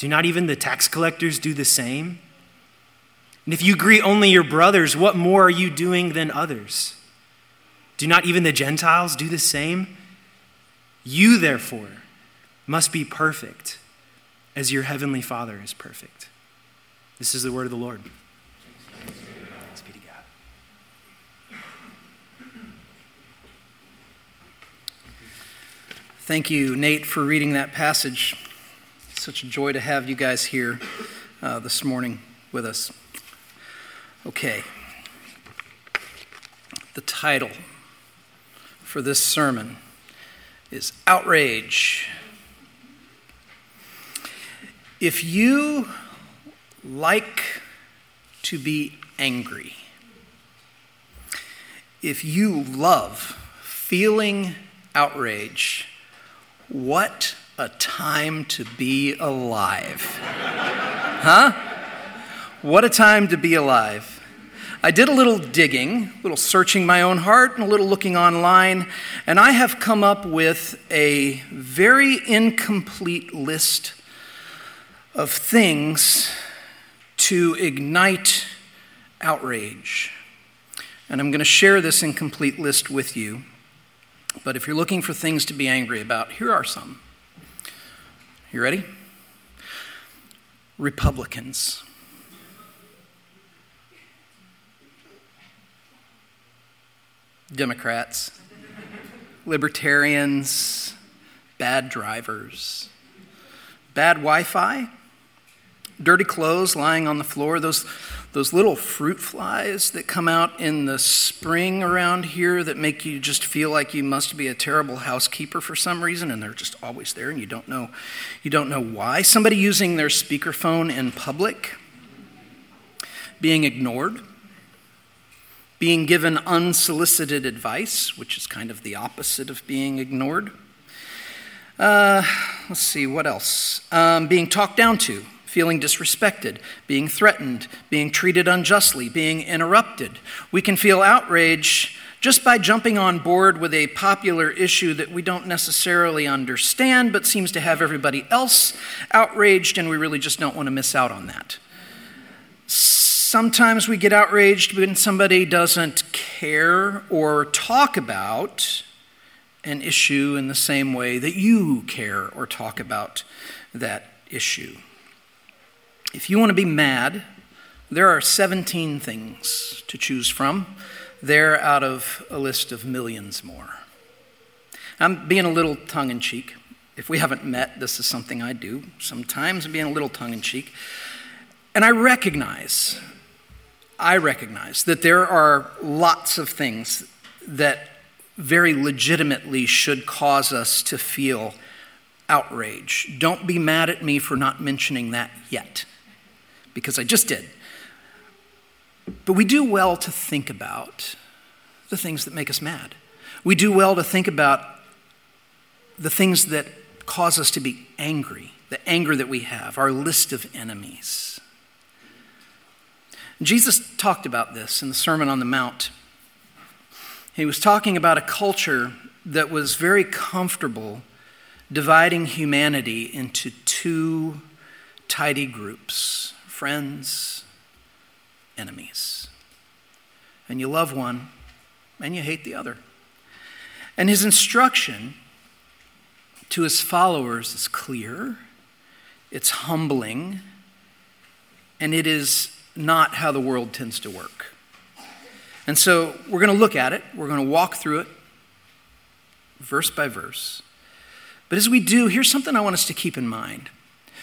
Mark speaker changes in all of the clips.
Speaker 1: Do not even the tax collectors do the same? And if you greet only your brothers, what more are you doing than others? Do not even the Gentiles do the same? You, therefore, must be perfect as your heavenly Father is perfect. This is the word of the Lord. Thanks be to God.
Speaker 2: Thank you, Nate, for reading that passage such a joy to have you guys here uh, this morning with us. Okay. The title for this sermon is Outrage. If you like to be angry, if you love feeling outrage, what a time to be alive. huh? What a time to be alive. I did a little digging, a little searching my own heart, and a little looking online, and I have come up with a very incomplete list of things to ignite outrage. And I'm going to share this incomplete list with you. But if you're looking for things to be angry about, here are some. You ready? Republicans. Democrats, libertarians, bad drivers, bad Wi Fi, dirty clothes lying on the floor, those those little fruit flies that come out in the spring around here that make you just feel like you must be a terrible housekeeper for some reason and they're just always there and you don't know you don't know why. Somebody using their speakerphone in public being ignored being given unsolicited advice which is kind of the opposite of being ignored. Uh, let's see what else? Um, being talked down to feeling disrespected, being threatened, being treated unjustly, being interrupted. We can feel outrage just by jumping on board with a popular issue that we don't necessarily understand but seems to have everybody else outraged, and we really just don't want to miss out on that. Sometimes we get outraged when somebody doesn't care or talk about an issue in the same way that you care or talk about that issue. If you want to be mad, there are 17 things to choose from. They're out of a list of millions more. I'm being a little tongue in cheek. If we haven't met, this is something I do sometimes, I'm being a little tongue in cheek. And I recognize, I recognize that there are lots of things that very legitimately should cause us to feel outrage. Don't be mad at me for not mentioning that yet because I just did. But we do well to think about the things that make us mad. We do well to think about the things that cause us to be angry, the anger that we have, our list of enemies. Jesus talked about this in the Sermon on the Mount. He was talking about a culture that was very comfortable dividing humanity into two tidy groups friends, enemies. And you love one and you hate the other. And his instruction to his followers is clear, it's humbling, and it is not how the world tends to work. And so we're going to look at it, we're going to walk through it verse by verse. But as we do, here's something I want us to keep in mind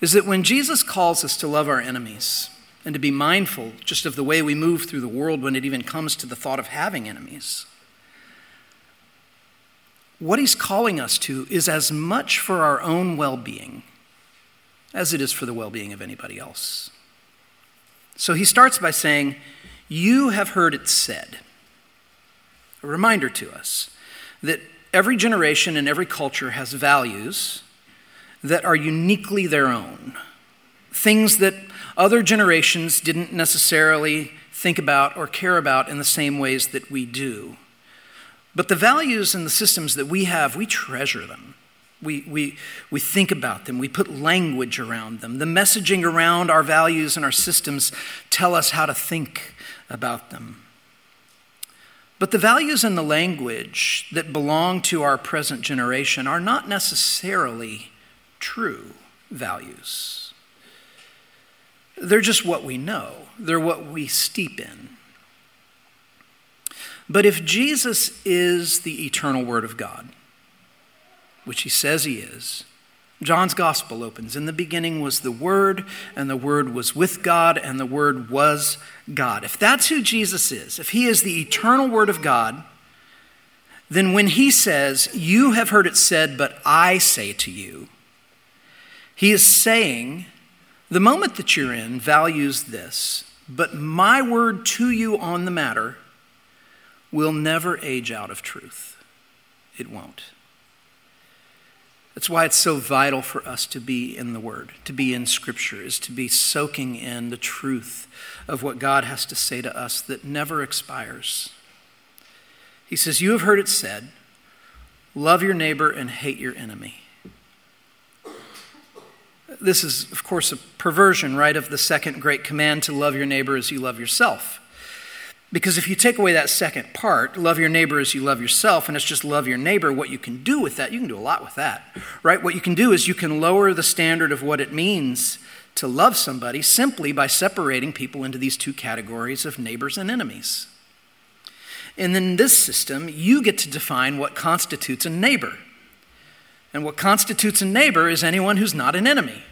Speaker 2: is that when Jesus calls us to love our enemies and to be mindful just of the way we move through the world when it even comes to the thought of having enemies, what he's calling us to is as much for our own well being as it is for the well being of anybody else. So he starts by saying, You have heard it said. A reminder to us that every generation and every culture has values that are uniquely their own, things that other generations didn't necessarily think about or care about in the same ways that we do. But the values and the systems that we have, we treasure them. We, we, we think about them. We put language around them. The messaging around our values and our systems tell us how to think about them. But the values and the language that belong to our present generation are not necessarily true values. They're just what we know, they're what we steep in. But if Jesus is the eternal Word of God, which he says he is, John's gospel opens In the beginning was the Word, and the Word was with God, and the Word was God. If that's who Jesus is, if he is the eternal Word of God, then when he says, You have heard it said, but I say to you, he is saying, The moment that you're in values this, but my word to you on the matter will never age out of truth. It won't. That's why it's so vital for us to be in the Word, to be in Scripture, is to be soaking in the truth of what God has to say to us that never expires. He says, You have heard it said, love your neighbor and hate your enemy. This is, of course, a perversion, right, of the second great command to love your neighbor as you love yourself. Because if you take away that second part, love your neighbor as you love yourself, and it's just love your neighbor, what you can do with that, you can do a lot with that, right? What you can do is you can lower the standard of what it means to love somebody simply by separating people into these two categories of neighbors and enemies. And in this system, you get to define what constitutes a neighbor. And what constitutes a neighbor is anyone who's not an enemy.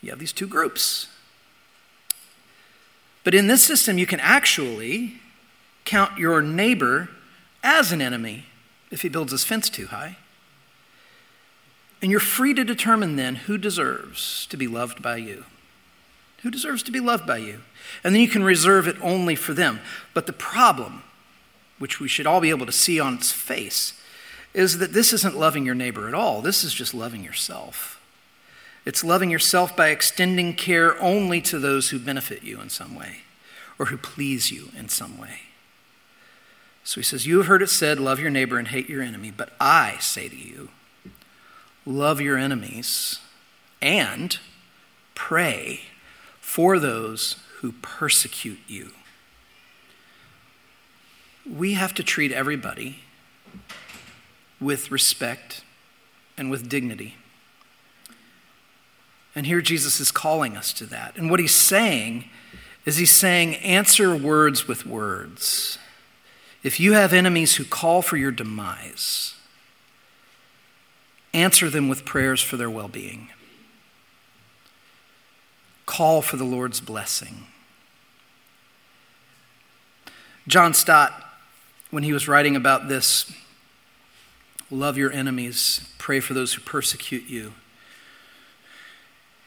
Speaker 2: You have these two groups. But in this system, you can actually count your neighbor as an enemy if he builds his fence too high. And you're free to determine then who deserves to be loved by you. Who deserves to be loved by you? And then you can reserve it only for them. But the problem, which we should all be able to see on its face, is that this isn't loving your neighbor at all. This is just loving yourself. It's loving yourself by extending care only to those who benefit you in some way or who please you in some way. So he says, You have heard it said, love your neighbor and hate your enemy. But I say to you, love your enemies and pray for those who persecute you. We have to treat everybody with respect and with dignity. And here Jesus is calling us to that. And what he's saying is he's saying, answer words with words. If you have enemies who call for your demise, answer them with prayers for their well being. Call for the Lord's blessing. John Stott, when he was writing about this, love your enemies, pray for those who persecute you.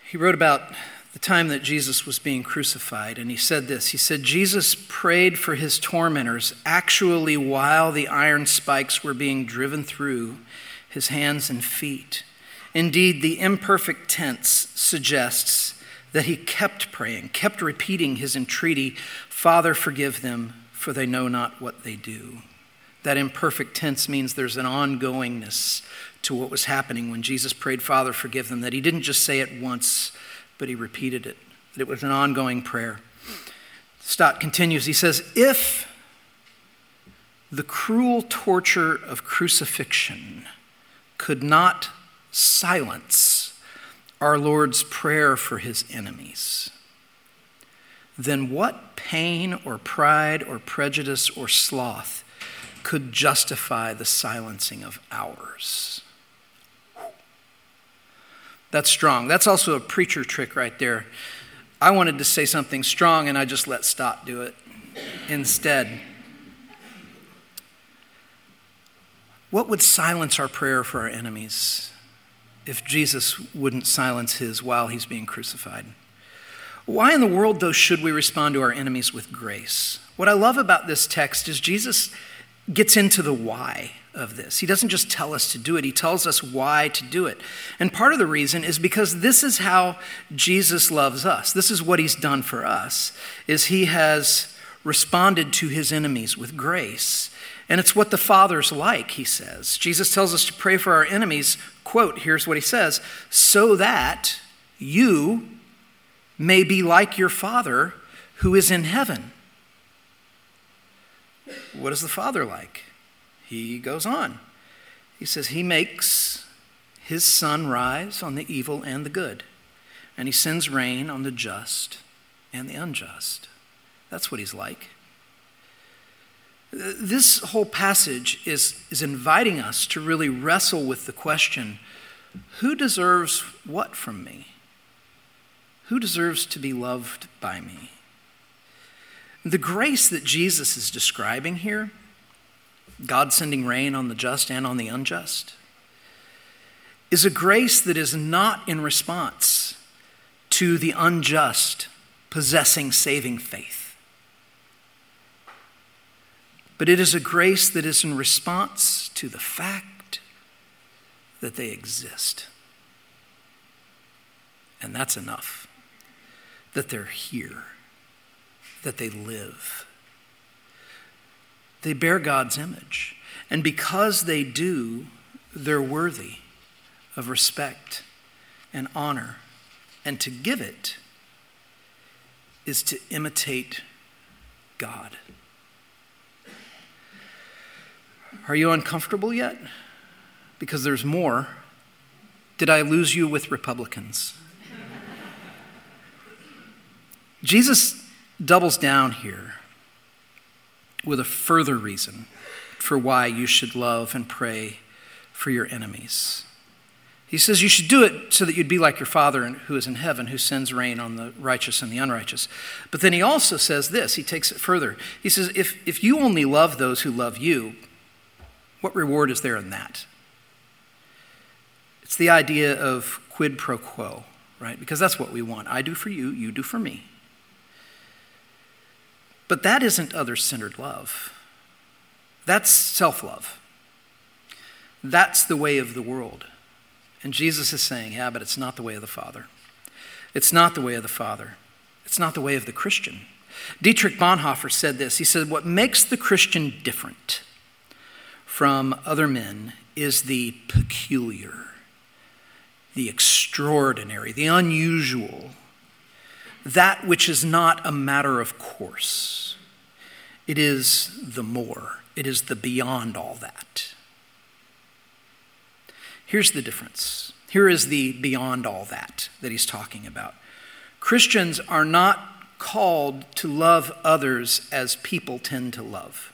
Speaker 2: He wrote about the time that Jesus was being crucified, and he said this He said, Jesus prayed for his tormentors actually while the iron spikes were being driven through his hands and feet. Indeed, the imperfect tense suggests that he kept praying, kept repeating his entreaty Father, forgive them, for they know not what they do. That imperfect tense means there's an ongoingness to what was happening when Jesus prayed, Father, forgive them, that he didn't just say it once, but he repeated it, that it was an ongoing prayer. Stott continues, he says, If the cruel torture of crucifixion could not silence our Lord's prayer for his enemies, then what pain or pride or prejudice or sloth could justify the silencing of ours? That's strong. That's also a preacher trick right there. I wanted to say something strong and I just let Stott do it instead. What would silence our prayer for our enemies? if Jesus wouldn't silence his while he's being crucified. Why in the world, though, should we respond to our enemies with grace? What I love about this text is Jesus gets into the why of this. He doesn't just tell us to do it, he tells us why to do it. And part of the reason is because this is how Jesus loves us. This is what he's done for us is he has responded to his enemies with grace. And it's what the Father's like, he says. Jesus tells us to pray for our enemies. Quote, here's what he says so that you may be like your Father who is in heaven. What is the Father like? He goes on. He says, He makes his sun rise on the evil and the good, and he sends rain on the just and the unjust. That's what he's like. This whole passage is, is inviting us to really wrestle with the question who deserves what from me? Who deserves to be loved by me? The grace that Jesus is describing here, God sending rain on the just and on the unjust, is a grace that is not in response to the unjust possessing saving faith. But it is a grace that is in response to the fact that they exist. And that's enough. That they're here that they live. They bear God's image. And because they do, they're worthy of respect and honor. And to give it is to imitate God. Are you uncomfortable yet? Because there's more. Did I lose you with Republicans? Jesus doubles down here with a further reason for why you should love and pray for your enemies. He says you should do it so that you'd be like your Father who is in heaven, who sends rain on the righteous and the unrighteous. But then he also says this, he takes it further. He says, if, if you only love those who love you, what reward is there in that? It's the idea of quid pro quo, right? Because that's what we want. I do for you, you do for me. But that isn't other centered love. That's self love. That's the way of the world. And Jesus is saying, yeah, but it's not the way of the Father. It's not the way of the Father. It's not the way of the Christian. Dietrich Bonhoeffer said this. He said, What makes the Christian different from other men is the peculiar, the extraordinary, the unusual, that which is not a matter of course. It is the more, it is the beyond all that. Here's the difference. Here is the beyond all that that he's talking about. Christians are not called to love others as people tend to love.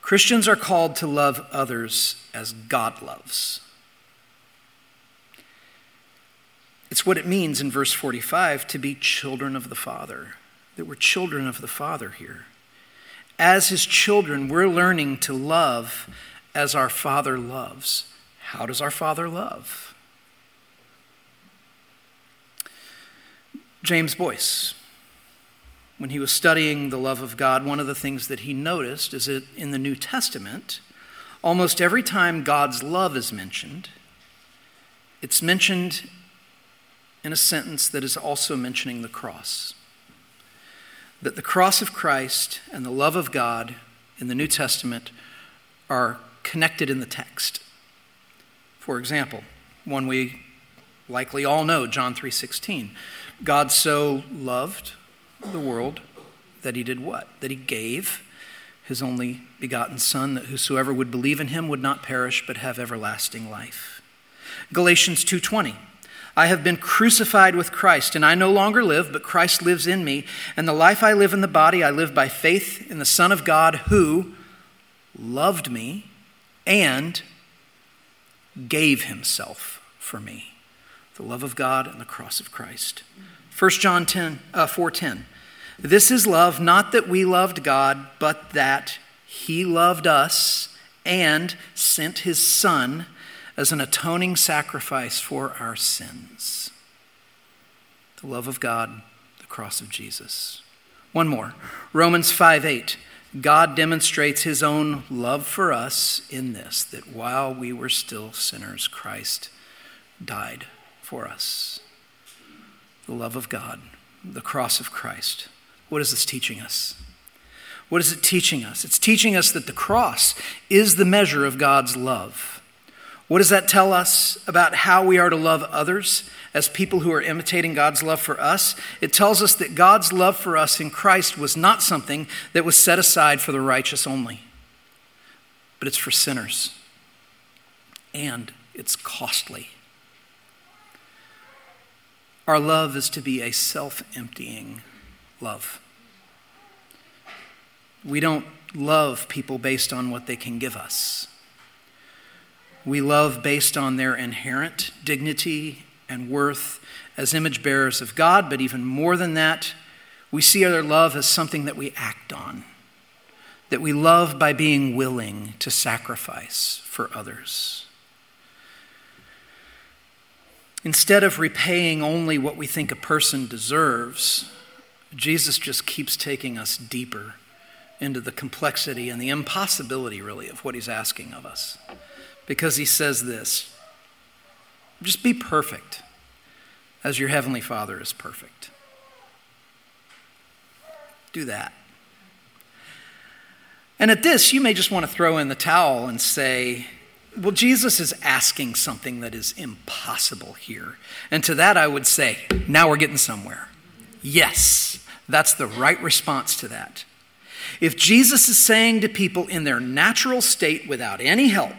Speaker 2: Christians are called to love others as God loves. It's what it means in verse 45 to be children of the Father, that we're children of the Father here. As his children, we're learning to love as our Father loves. How does our Father love? James Boyce, when he was studying the love of God, one of the things that he noticed is that in the New Testament, almost every time God's love is mentioned, it's mentioned in a sentence that is also mentioning the cross. That the cross of Christ and the love of God in the New Testament are connected in the text. For example, one we likely all know, John 3:16. God so loved the world that he did what? That he gave his only begotten son that whosoever would believe in him would not perish but have everlasting life. Galatians 2:20 I have been crucified with Christ, and I no longer live, but Christ lives in me. And the life I live in the body, I live by faith in the Son of God who loved me and gave himself for me. The love of God and the cross of Christ. 1 John 10, uh, 4.10. This is love, not that we loved God, but that he loved us and sent his Son as an atoning sacrifice for our sins. The love of God, the cross of Jesus. One more Romans 5 8. God demonstrates his own love for us in this that while we were still sinners, Christ died for us. The love of God, the cross of Christ. What is this teaching us? What is it teaching us? It's teaching us that the cross is the measure of God's love. What does that tell us about how we are to love others as people who are imitating God's love for us? It tells us that God's love for us in Christ was not something that was set aside for the righteous only, but it's for sinners. And it's costly. Our love is to be a self emptying love. We don't love people based on what they can give us. We love based on their inherent dignity and worth as image bearers of God, but even more than that, we see our love as something that we act on, that we love by being willing to sacrifice for others. Instead of repaying only what we think a person deserves, Jesus just keeps taking us deeper into the complexity and the impossibility, really, of what he's asking of us. Because he says this just be perfect as your heavenly Father is perfect. Do that. And at this, you may just want to throw in the towel and say, well, Jesus is asking something that is impossible here. And to that, I would say, now we're getting somewhere. Yes, that's the right response to that. If Jesus is saying to people in their natural state without any help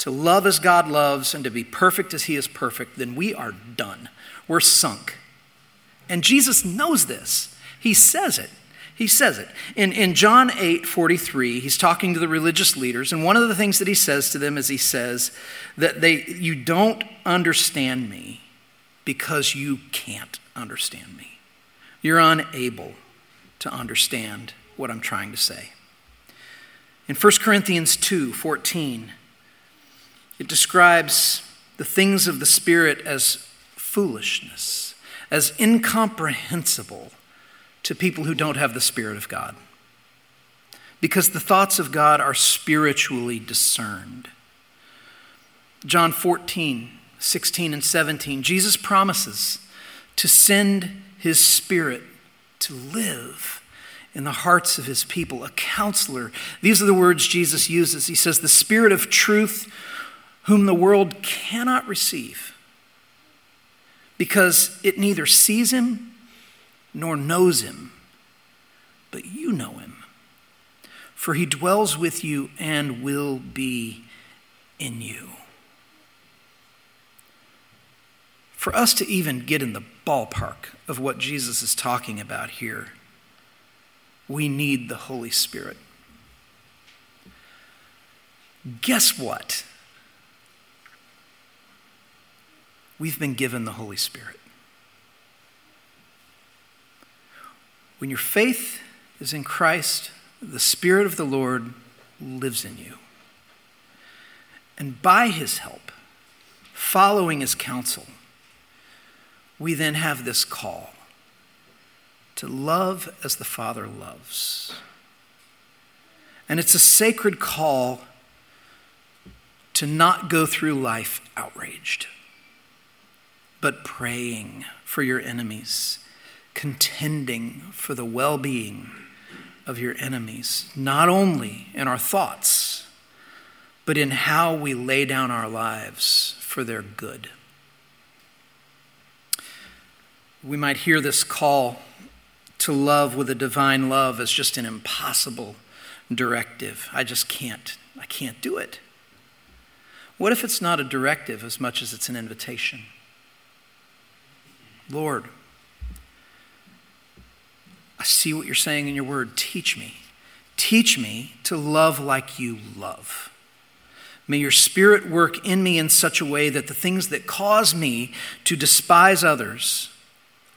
Speaker 2: to love as God loves and to be perfect as He is perfect, then we are done. We're sunk. And Jesus knows this. He says it. He says it. In, in John 8 43, he's talking to the religious leaders, and one of the things that he says to them is he says that they, you don't understand me because you can't understand me. You're unable to understand what I'm trying to say. In 1 Corinthians 2 14, it describes the things of the Spirit as foolishness, as incomprehensible to people who don't have the Spirit of God. Because the thoughts of God are spiritually discerned. John 14, 16, and 17, Jesus promises to send his Spirit to live in the hearts of his people, a counselor. These are the words Jesus uses. He says, The Spirit of truth, whom the world cannot receive, because it neither sees him nor knows him, but you know him. For he dwells with you and will be in you. For us to even get in the ballpark of what Jesus is talking about here, we need the Holy Spirit. Guess what? We've been given the Holy Spirit. When your faith is in Christ, the Spirit of the Lord lives in you. And by his help, following his counsel, we then have this call to love as the Father loves. And it's a sacred call to not go through life outraged, but praying for your enemies, contending for the well being of your enemies, not only in our thoughts, but in how we lay down our lives for their good we might hear this call to love with a divine love as just an impossible directive. I just can't. I can't do it. What if it's not a directive as much as it's an invitation? Lord, I see what you're saying in your word. Teach me. Teach me to love like you love. May your spirit work in me in such a way that the things that cause me to despise others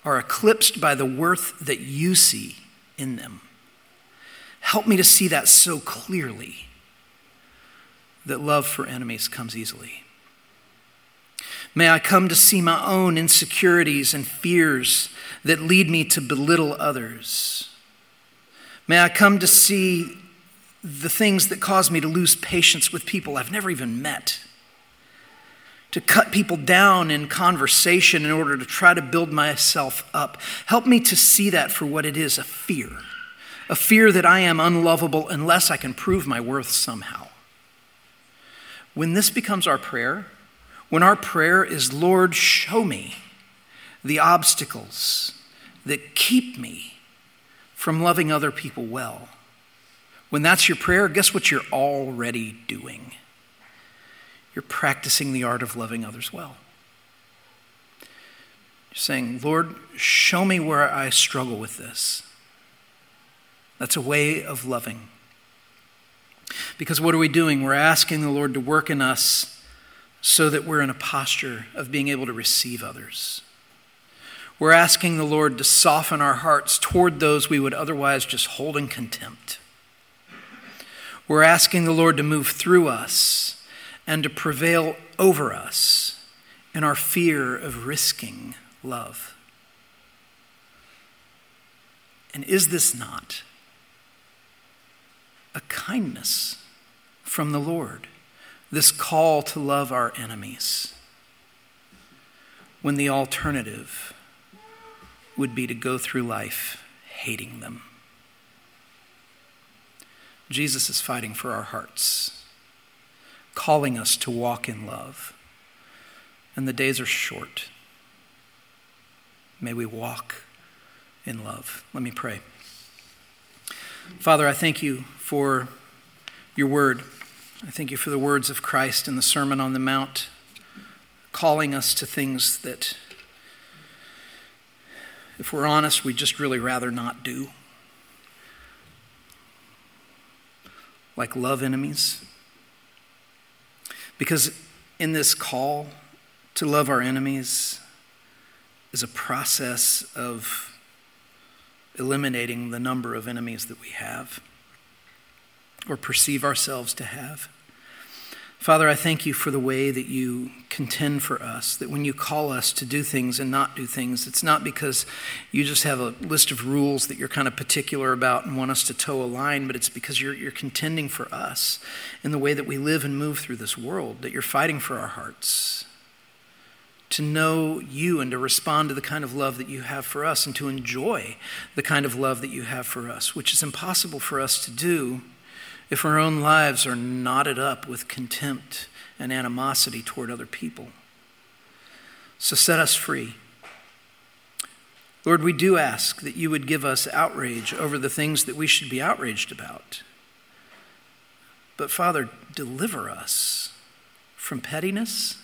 Speaker 2: are eclipsed by the worth that you see in them. Help me to see that so clearly that love for enemies comes easily. May I come to see my own insecurities and fears that lead me to belittle others. May I come to see the things that cause me to lose patience with people I've never even met. To cut people down in conversation in order to try to build myself up. Help me to see that for what it is a fear. A fear that I am unlovable unless I can prove my worth somehow. When this becomes our prayer, when our prayer is, Lord, show me the obstacles that keep me from loving other people well. When that's your prayer, guess what you're already doing? You're practicing the art of loving others well. You're saying, Lord, show me where I struggle with this. That's a way of loving. Because what are we doing? We're asking the Lord to work in us so that we're in a posture of being able to receive others. We're asking the Lord to soften our hearts toward those we would otherwise just hold in contempt. We're asking the Lord to move through us and to prevail over us in our fear of risking love. And is this not a kindness from the Lord? This call to love our enemies when the alternative would be to go through life hating them. Jesus is fighting for our hearts, calling us to walk in love. And the days are short. May we walk in love. Let me pray. Father, I thank you for your word. I thank you for the words of Christ in the Sermon on the Mount, calling us to things that, if we're honest, we just really rather not do. Like love enemies. Because in this call to love our enemies is a process of eliminating the number of enemies that we have or perceive ourselves to have. Father, I thank you for the way that you contend for us, that when you call us to do things and not do things, it's not because you just have a list of rules that you're kind of particular about and want us to toe a line, but it's because you're, you're contending for us in the way that we live and move through this world, that you're fighting for our hearts. To know you and to respond to the kind of love that you have for us and to enjoy the kind of love that you have for us, which is impossible for us to do if our own lives are knotted up with contempt and animosity toward other people. So set us free. Lord, we do ask that you would give us outrage over the things that we should be outraged about. But Father, deliver us from pettiness,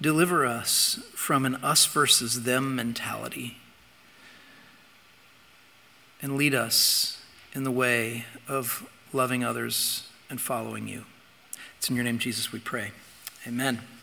Speaker 2: deliver us from an us versus them mentality, and lead us in the way of loving others, and following you. It's in your name, Jesus, we pray. Amen.